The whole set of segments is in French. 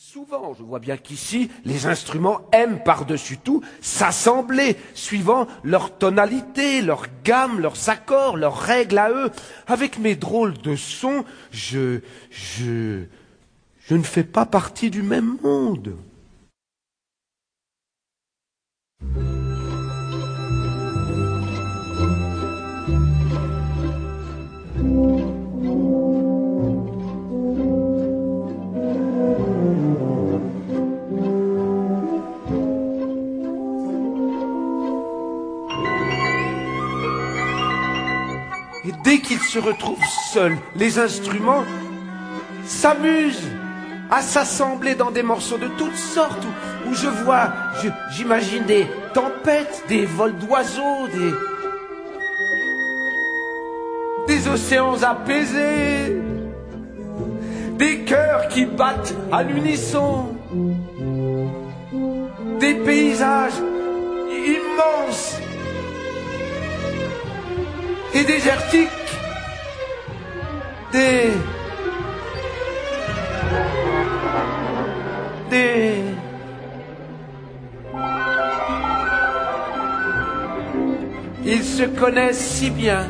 souvent. Je vois bien qu'ici, les instruments aiment par-dessus tout s'assembler, suivant leur tonalité, leur gamme, leurs accords, leurs règles à eux. Avec mes drôles de sons, je, je, je ne fais pas partie du même monde. Et dès qu'ils se retrouvent seuls, les instruments s'amusent à s'assembler dans des morceaux de toutes sortes où, je vois, j'imagine des tempêtes, des vols d'oiseaux, des, des océans apaisés, des cœurs qui battent à l'unisson, des paysages immenses et désertiques, des. Des. Ils se connaissent si bien.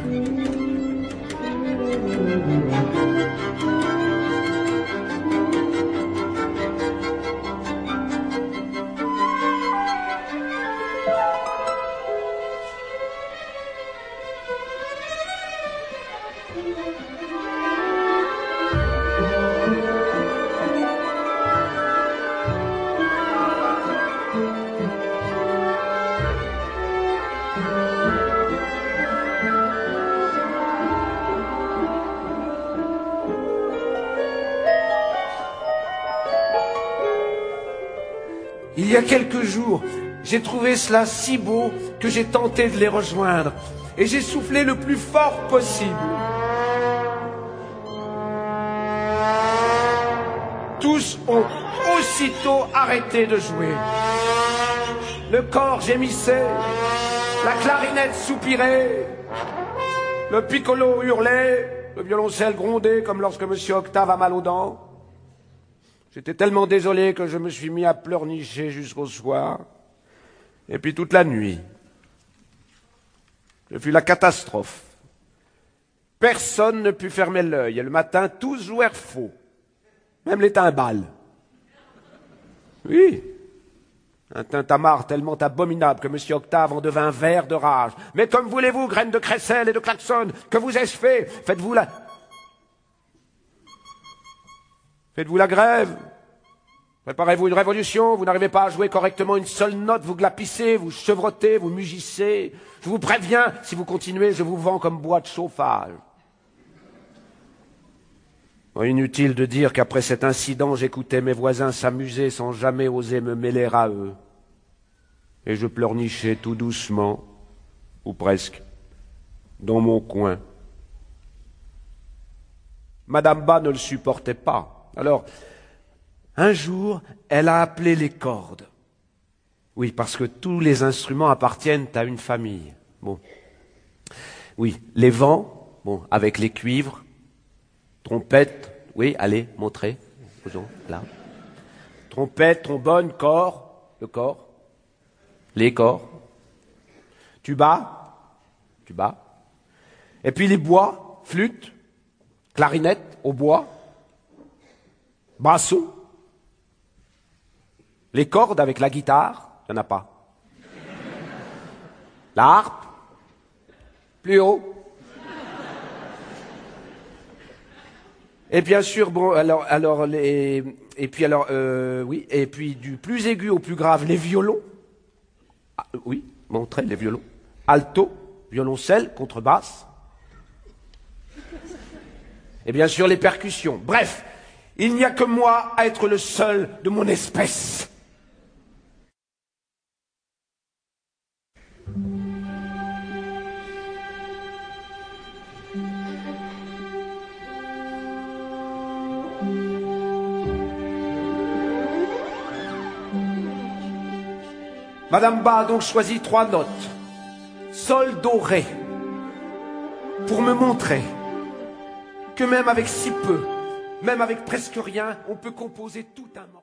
Il y a quelques jours, j'ai trouvé cela si beau que j'ai tenté de les rejoindre et j'ai soufflé le plus fort possible. Tous ont aussitôt arrêté de jouer. Le corps gémissait, la clarinette soupirait, le piccolo hurlait, le violoncelle grondait comme lorsque Monsieur Octave a mal aux dents. J'étais tellement désolé que je me suis mis à pleurnicher jusqu'au soir. Et puis toute la nuit. Ce fut la catastrophe. Personne ne put fermer l'œil. Et le matin, tous jouèrent faux. Même les timbales. Oui. Un tintamarre tellement abominable que M. Octave en devint vert de rage. Mais comme voulez-vous, graines de crécelle et de klaxon, que vous ai-je fait? Faites-vous la... Faites-vous la grève Préparez-vous une révolution, vous n'arrivez pas à jouer correctement une seule note, vous glapissez, vous chevrotez, vous mugissez. Je vous préviens, si vous continuez, je vous vends comme bois de chauffage. Bon, inutile de dire qu'après cet incident, j'écoutais mes voisins s'amuser sans jamais oser me mêler à eux. Et je pleurnichais tout doucement, ou presque, dans mon coin. Madame Bas ne le supportait pas. Alors, un jour, elle a appelé les cordes. Oui, parce que tous les instruments appartiennent à une famille. Bon. Oui, les vents, bon, avec les cuivres, trompette, oui, allez, montrez, là. Trompette, trombone, corps, le corps, les corps, tuba, tuba, et puis les bois, flûte, clarinette, au bois, basso, les cordes avec la guitare, il n'y en a pas. La harpe, plus haut. Et bien sûr, bon, alors, alors les, et puis alors, euh, oui, et puis du plus aigu au plus grave, les violons. Ah, oui, montrez les violons. Alto, violoncelle, contrebasse. Et bien sûr les percussions. Bref, il n'y a que moi à être le seul de mon espèce. Madame Ba a donc choisi trois notes. Sol, Do, Ré. Pour me montrer que même avec si peu, même avec presque rien, on peut composer tout un morceau.